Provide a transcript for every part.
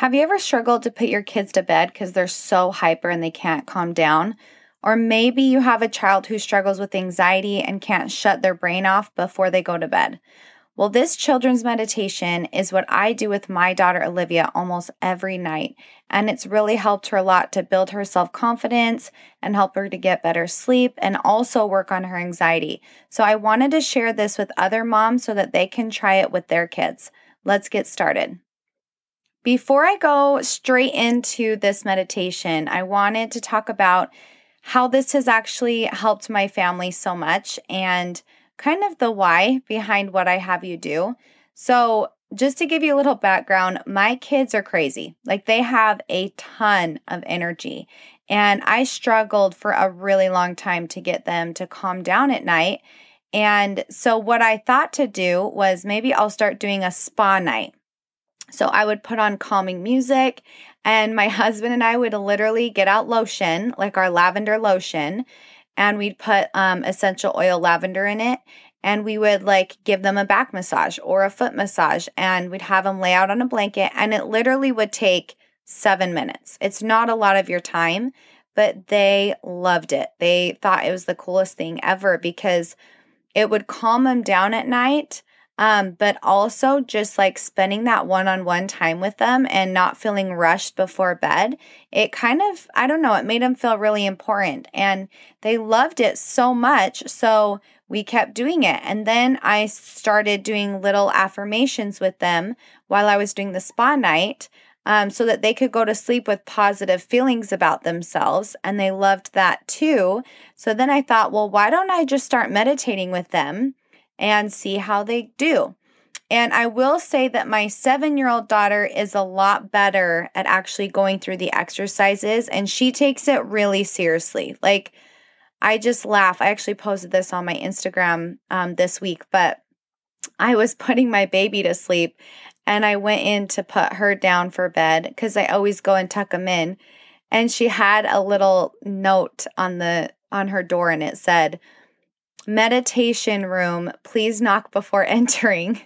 Have you ever struggled to put your kids to bed because they're so hyper and they can't calm down? Or maybe you have a child who struggles with anxiety and can't shut their brain off before they go to bed. Well, this children's meditation is what I do with my daughter Olivia almost every night. And it's really helped her a lot to build her self confidence and help her to get better sleep and also work on her anxiety. So I wanted to share this with other moms so that they can try it with their kids. Let's get started. Before I go straight into this meditation, I wanted to talk about how this has actually helped my family so much and kind of the why behind what I have you do. So, just to give you a little background, my kids are crazy. Like they have a ton of energy. And I struggled for a really long time to get them to calm down at night. And so, what I thought to do was maybe I'll start doing a spa night. So, I would put on calming music, and my husband and I would literally get out lotion, like our lavender lotion, and we'd put um, essential oil lavender in it and we would like give them a back massage or a foot massage and we'd have them lay out on a blanket and it literally would take seven minutes. It's not a lot of your time but they loved it. They thought it was the coolest thing ever because it would calm them down at night um, but also just like spending that one on one time with them and not feeling rushed before bed, it kind of, I don't know, it made them feel really important. And they loved it so much. So we kept doing it. And then I started doing little affirmations with them while I was doing the spa night. Um, so that they could go to sleep with positive feelings about themselves. And they loved that too. So then I thought, well, why don't I just start meditating with them? And see how they do. And I will say that my seven year old daughter is a lot better at actually going through the exercises and she takes it really seriously. Like, I just laugh. I actually posted this on my Instagram um, this week, but I was putting my baby to sleep and I went in to put her down for bed because I always go and tuck them in. And she had a little note on the on her door and it said, meditation room. Please knock before entering.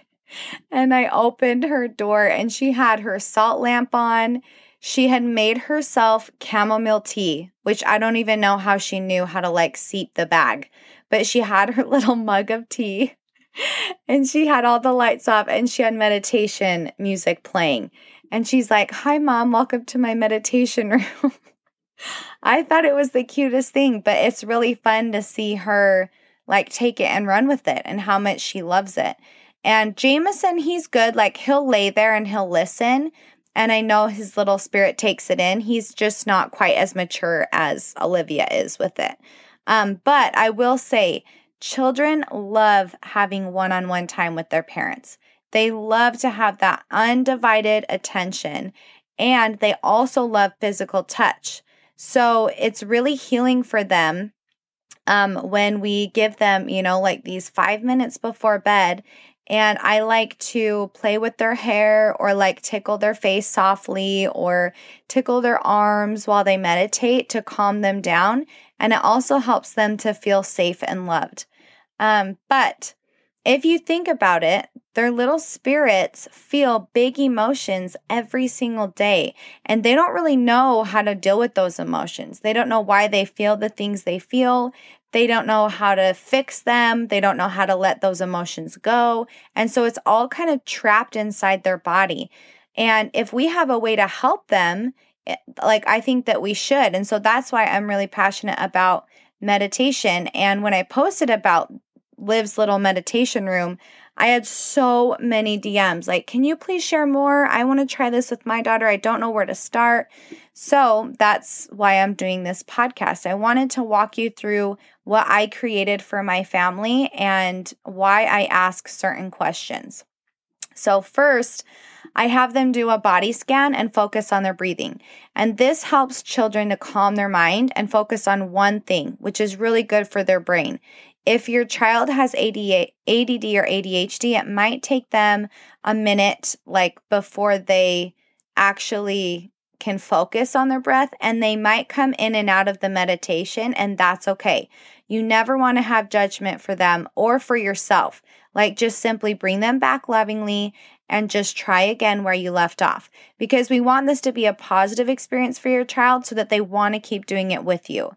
And I opened her door and she had her salt lamp on. She had made herself chamomile tea, which I don't even know how she knew how to like seat the bag, but she had her little mug of tea and she had all the lights off and she had meditation music playing. And she's like, Hi, mom, welcome to my meditation room. I thought it was the cutest thing, but it's really fun to see her like take it and run with it and how much she loves it. And Jameson, he's good. Like he'll lay there and he'll listen. And I know his little spirit takes it in. He's just not quite as mature as Olivia is with it. Um, but I will say, children love having one on one time with their parents. They love to have that undivided attention. And they also love physical touch. So it's really healing for them um, when we give them, you know, like these five minutes before bed. And I like to play with their hair or like tickle their face softly or tickle their arms while they meditate to calm them down. And it also helps them to feel safe and loved. Um, but if you think about it, their little spirits feel big emotions every single day, and they don't really know how to deal with those emotions. They don't know why they feel the things they feel. They don't know how to fix them. They don't know how to let those emotions go. And so it's all kind of trapped inside their body. And if we have a way to help them, eh, like I think that we should. And so that's why I'm really passionate about meditation. And when I posted about Liv's little meditation room, I had so many DMs like, can you please share more? I want to try this with my daughter. I don't know where to start. So that's why I'm doing this podcast. I wanted to walk you through what I created for my family and why I ask certain questions. So, first, I have them do a body scan and focus on their breathing. And this helps children to calm their mind and focus on one thing, which is really good for their brain. If your child has ADD or ADHD, it might take them a minute, like before they actually can focus on their breath, and they might come in and out of the meditation, and that's okay. You never want to have judgment for them or for yourself. Like just simply bring them back lovingly and just try again where you left off because we want this to be a positive experience for your child so that they want to keep doing it with you.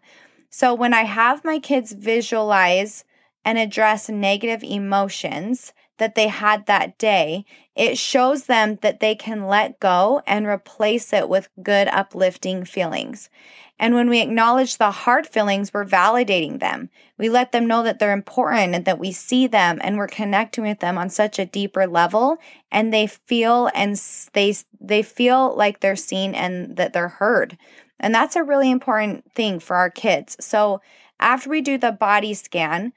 So when I have my kids visualize and address negative emotions that they had that day, it shows them that they can let go and replace it with good, uplifting feelings. And when we acknowledge the hard feelings, we're validating them. We let them know that they're important and that we see them and we're connecting with them on such a deeper level and they feel and they they feel like they're seen and that they're heard. And that's a really important thing for our kids. So after we do the body scan,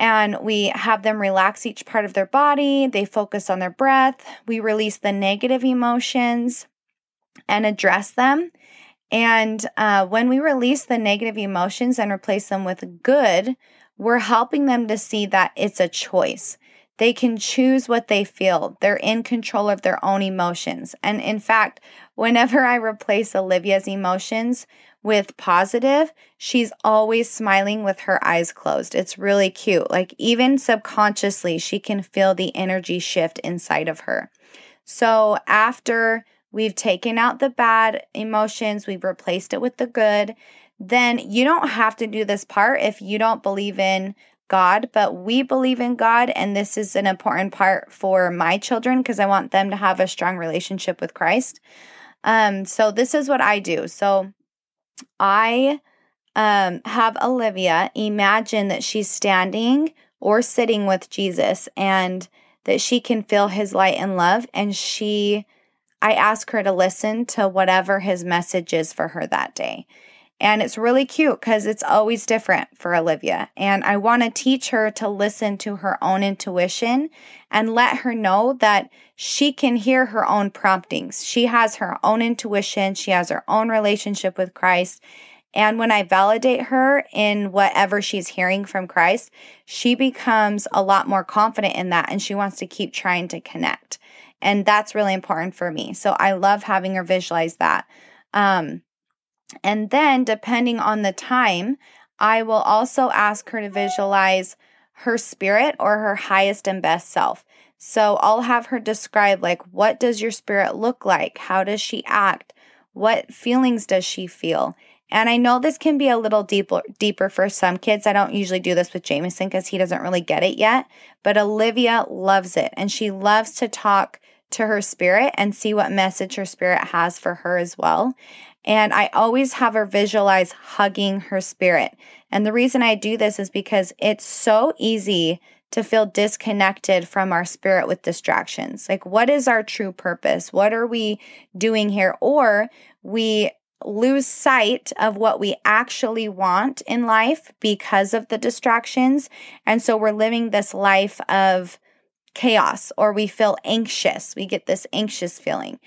and we have them relax each part of their body. They focus on their breath. We release the negative emotions and address them. And uh, when we release the negative emotions and replace them with good, we're helping them to see that it's a choice. They can choose what they feel. They're in control of their own emotions. And in fact, whenever I replace Olivia's emotions with positive, she's always smiling with her eyes closed. It's really cute. Like, even subconsciously, she can feel the energy shift inside of her. So, after we've taken out the bad emotions, we've replaced it with the good, then you don't have to do this part if you don't believe in God, but we believe in God, and this is an important part for my children because I want them to have a strong relationship with Christ. Um, so this is what I do. So I um, have Olivia imagine that she's standing or sitting with Jesus and that she can feel his light and love, and she I ask her to listen to whatever his message is for her that day. And it's really cute because it's always different for Olivia. And I want to teach her to listen to her own intuition and let her know that she can hear her own promptings. She has her own intuition, she has her own relationship with Christ. And when I validate her in whatever she's hearing from Christ, she becomes a lot more confident in that and she wants to keep trying to connect. And that's really important for me. So I love having her visualize that. Um, and then, depending on the time, I will also ask her to visualize her spirit or her highest and best self. So I'll have her describe, like, what does your spirit look like? How does she act? What feelings does she feel? And I know this can be a little deeper deeper for some kids. I don't usually do this with Jameson because he doesn't really get it yet. But Olivia loves it and she loves to talk to her spirit and see what message her spirit has for her as well. And I always have her visualize hugging her spirit. And the reason I do this is because it's so easy to feel disconnected from our spirit with distractions. Like, what is our true purpose? What are we doing here? Or we lose sight of what we actually want in life because of the distractions. And so we're living this life of chaos or we feel anxious. We get this anxious feeling.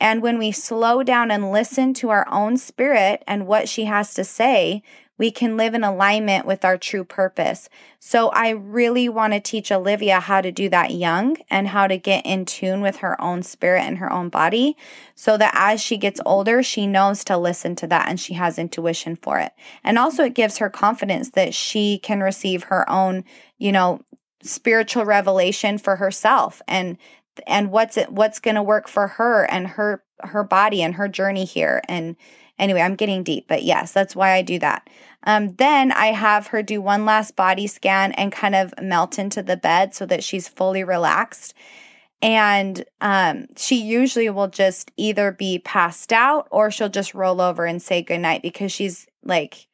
And when we slow down and listen to our own spirit and what she has to say, we can live in alignment with our true purpose. So I really want to teach Olivia how to do that young and how to get in tune with her own spirit and her own body so that as she gets older, she knows to listen to that and she has intuition for it. And also it gives her confidence that she can receive her own, you know, spiritual revelation for herself and and what's it what's going to work for her and her her body and her journey here. And anyway i'm getting deep but yes that's why i do that. Um, then i have her do one last body scan and kind of melt into the bed so that she's fully relaxed. And um, she usually will just either be passed out or she'll just roll over and say goodnight because she's like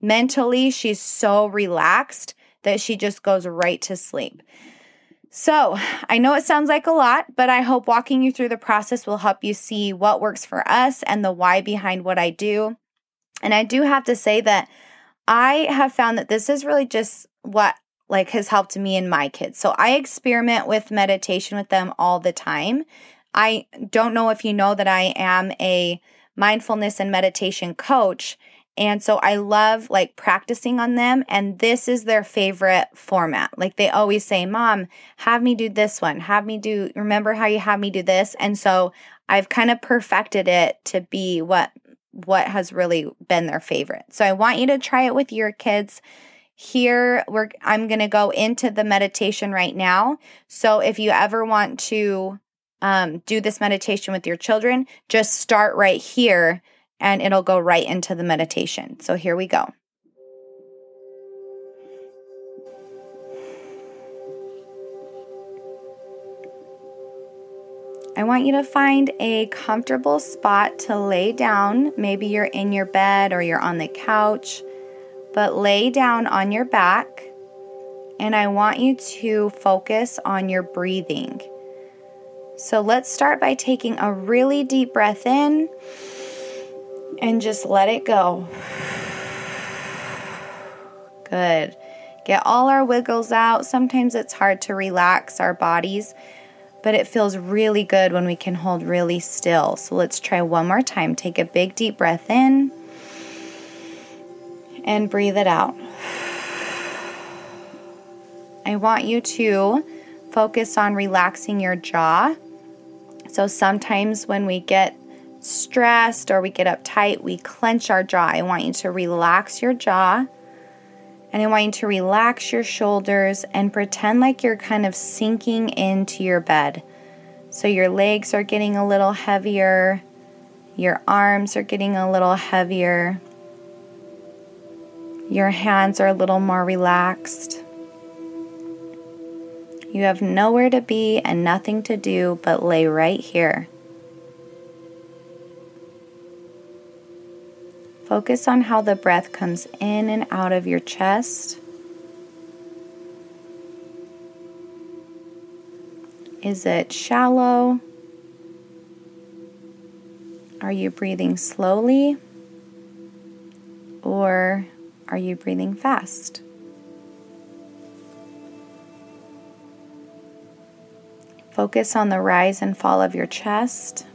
mentally she's so relaxed that she just goes right to sleep so, I know it sounds like a lot, but I hope walking you through the process will help you see what works for us and the why behind what I do. And I do have to say that I have found that this is really just what like has helped me and my kids. So I experiment with meditation with them all the time. I don't know if you know that I am a mindfulness and meditation coach and so I love like practicing on them. And this is their favorite format. Like they always say, Mom, have me do this one. Have me do, remember how you have me do this? And so I've kind of perfected it to be what what has really been their favorite. So I want you to try it with your kids. here we're I'm going to go into the meditation right now. So if you ever want to um, do this meditation with your children, just start right here and it'll go right into the meditation. So here we go. I want you to find a comfortable spot to lay down. Maybe you're in your bed or you're on the couch, but lay down on your back. And I want you to focus on your breathing. So let's start by taking a really deep breath in and just let it go. Good. Get all our wiggles out. Sometimes it's hard to relax our bodies but it feels really good when we can hold really still. So let's try one more time. Take a big deep breath in and breathe it out. I want you to focus on relaxing your jaw. So sometimes when we get stressed or we get uptight, we clench our jaw. I want you to relax your jaw and I want you to relax your shoulders and pretend like you're kind of sinking into your bed. So your legs are getting a little heavier, your arms are getting a little heavier, your hands are a little more relaxed. You have nowhere to be and nothing to do but lay right here. Focus on how the breath comes in and out of your chest. Is it shallow? Are you breathing slowly? Or are you breathing fast? Focus on the rise and fall of your chest.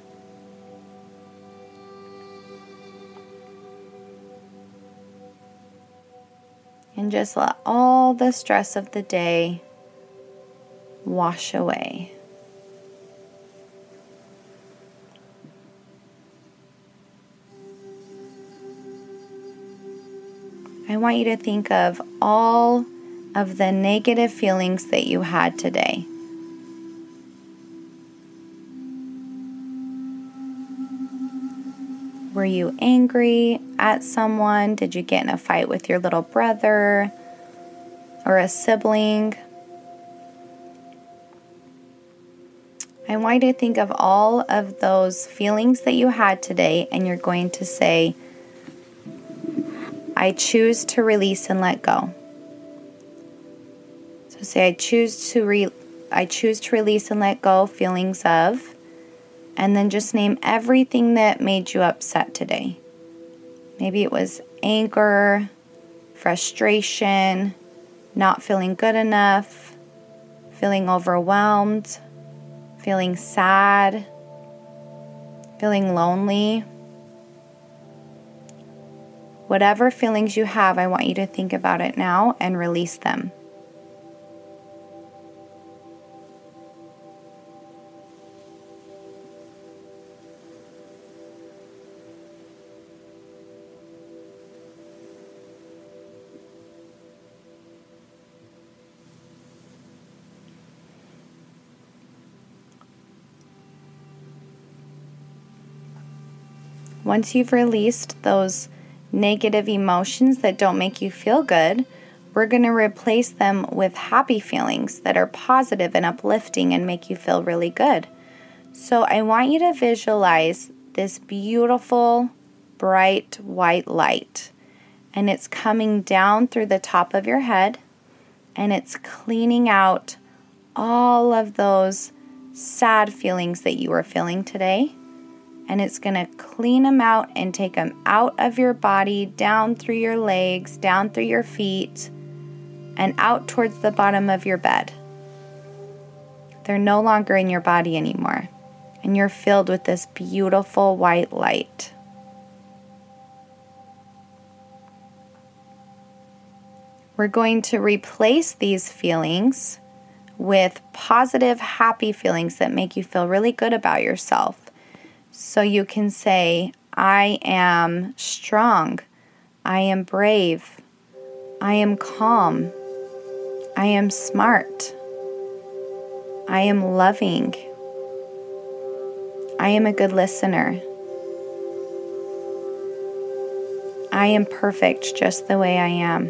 Just let all the stress of the day wash away. I want you to think of all of the negative feelings that you had today. Were you angry at someone? Did you get in a fight with your little brother or a sibling? I want you to think of all of those feelings that you had today, and you're going to say, I choose to release and let go. So say I choose to re- I choose to release and let go feelings of and then just name everything that made you upset today. Maybe it was anger, frustration, not feeling good enough, feeling overwhelmed, feeling sad, feeling lonely. Whatever feelings you have, I want you to think about it now and release them. Once you've released those negative emotions that don't make you feel good, we're going to replace them with happy feelings that are positive and uplifting and make you feel really good. So I want you to visualize this beautiful, bright white light. And it's coming down through the top of your head and it's cleaning out all of those sad feelings that you were feeling today and it's going to clean them out and take them out of your body, down through your legs, down through your feet, and out towards the bottom of your bed. They're no longer in your body anymore, and you're filled with this beautiful white light. We're going to replace these feelings with positive, happy feelings that make you feel really good about yourself. So you can say, I am strong. I am brave. I am calm. I am smart. I am loving. I am a good listener. I am perfect just the way I am.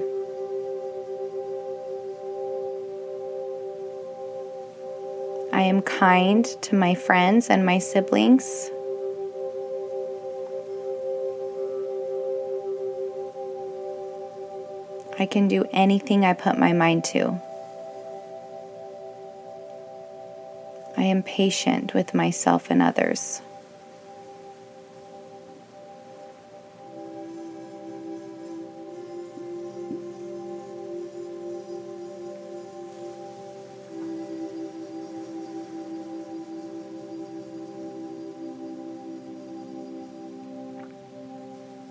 I am kind to my friends and my siblings. I can do anything I put my mind to. I am patient with myself and others.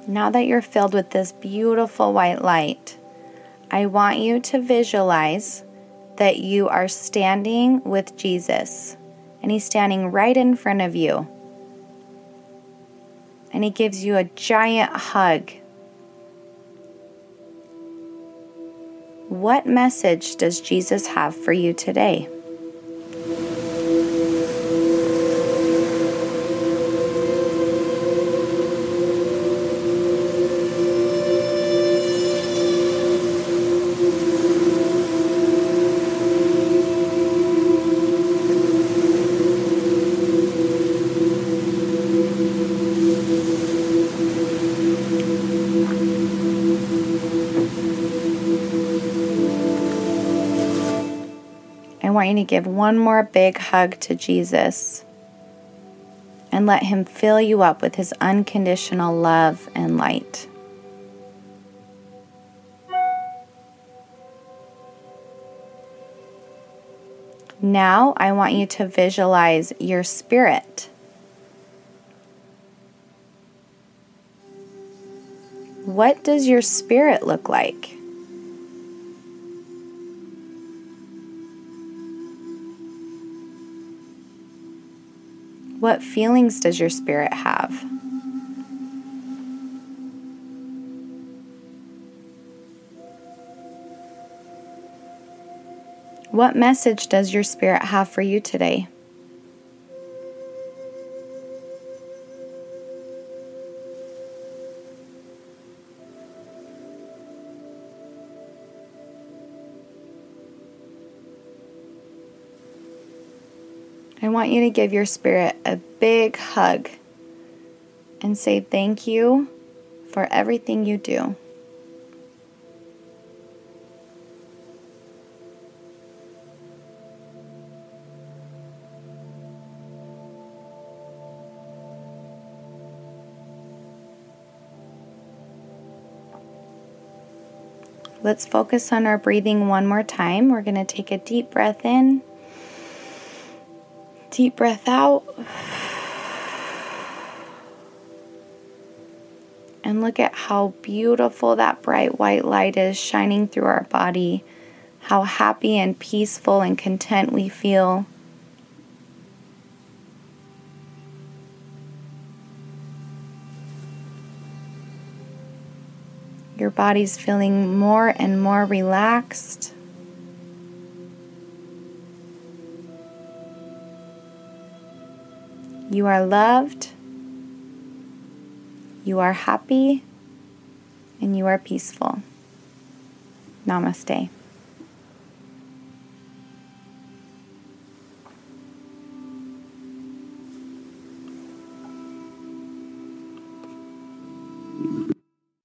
Now that you're filled with this beautiful white light, I want you to visualize that you are standing with Jesus and he's standing right in front of you. And he gives you a giant hug. What message does Jesus have for you today? To give one more big hug to Jesus and let Him fill you up with His unconditional love and light. Now, I want you to visualize your spirit. What does your spirit look like? What feelings does your spirit have? What message does your spirit have for you today? Want you to give your spirit a big hug and say thank you for everything you do. Let's focus on our breathing one more time. We're going to take a deep breath in Deep breath out. And look at how beautiful that bright white light is shining through our body. How happy and peaceful and content we feel. Your body's feeling more and more relaxed. You are loved, you are happy, and you are peaceful. Namaste.